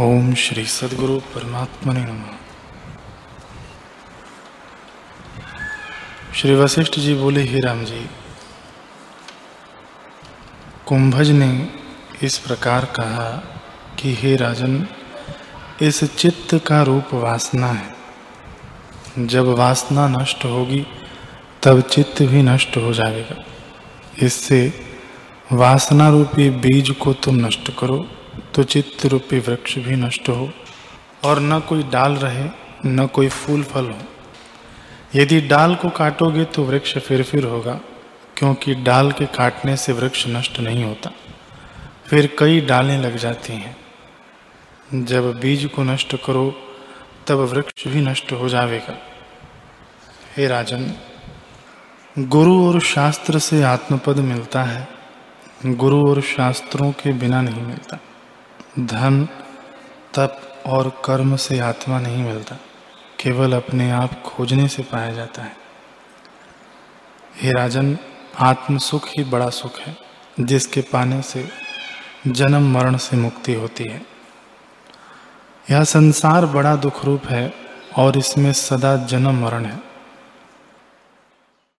ओम श्री सदगुरु परमात्मा ने नम। श्री वशिष्ठ जी बोले, ही राम जी, कुंभज ने इस प्रकार कहा कि हे राजन, इस चित्त का रूप वासना है। जब वासना नष्ट होगी, तब चित्त भी नष्ट हो जाएगा। इससे वासना रूपी बीज को तुम नष्ट करो तो चित्त रूपी वृक्ष भी नष्ट हो और न कोई डाल रहे, न कोई फूल फल हो। यदि डाल को काटोगे तो वृक्ष फिर फिर होगा, क्योंकि डाल के काटने से वृक्ष नष्ट नहीं होता। फिर कई डालें लग जाती हैं। जब बीज को नष्ट करो, तब वृक्ष भी नष्ट हो जाएगा हे राजन, गुरु और शास्त्र से आत्मपद मिलता है। गुरु और शास्त्रों के बिना नहीं मिलता। धन, तप और कर्म से आत्मा नहीं मिलता। केवल अपने आप खोजने से पाया जाता है। हे राजन, आत्म सुख ही बड़ा सुख है, जिसके पाने से जन्म मरण से मुक्ति होती है। यह संसार बड़ा दुख रूप है और इसमें सदा जन्म मरण है।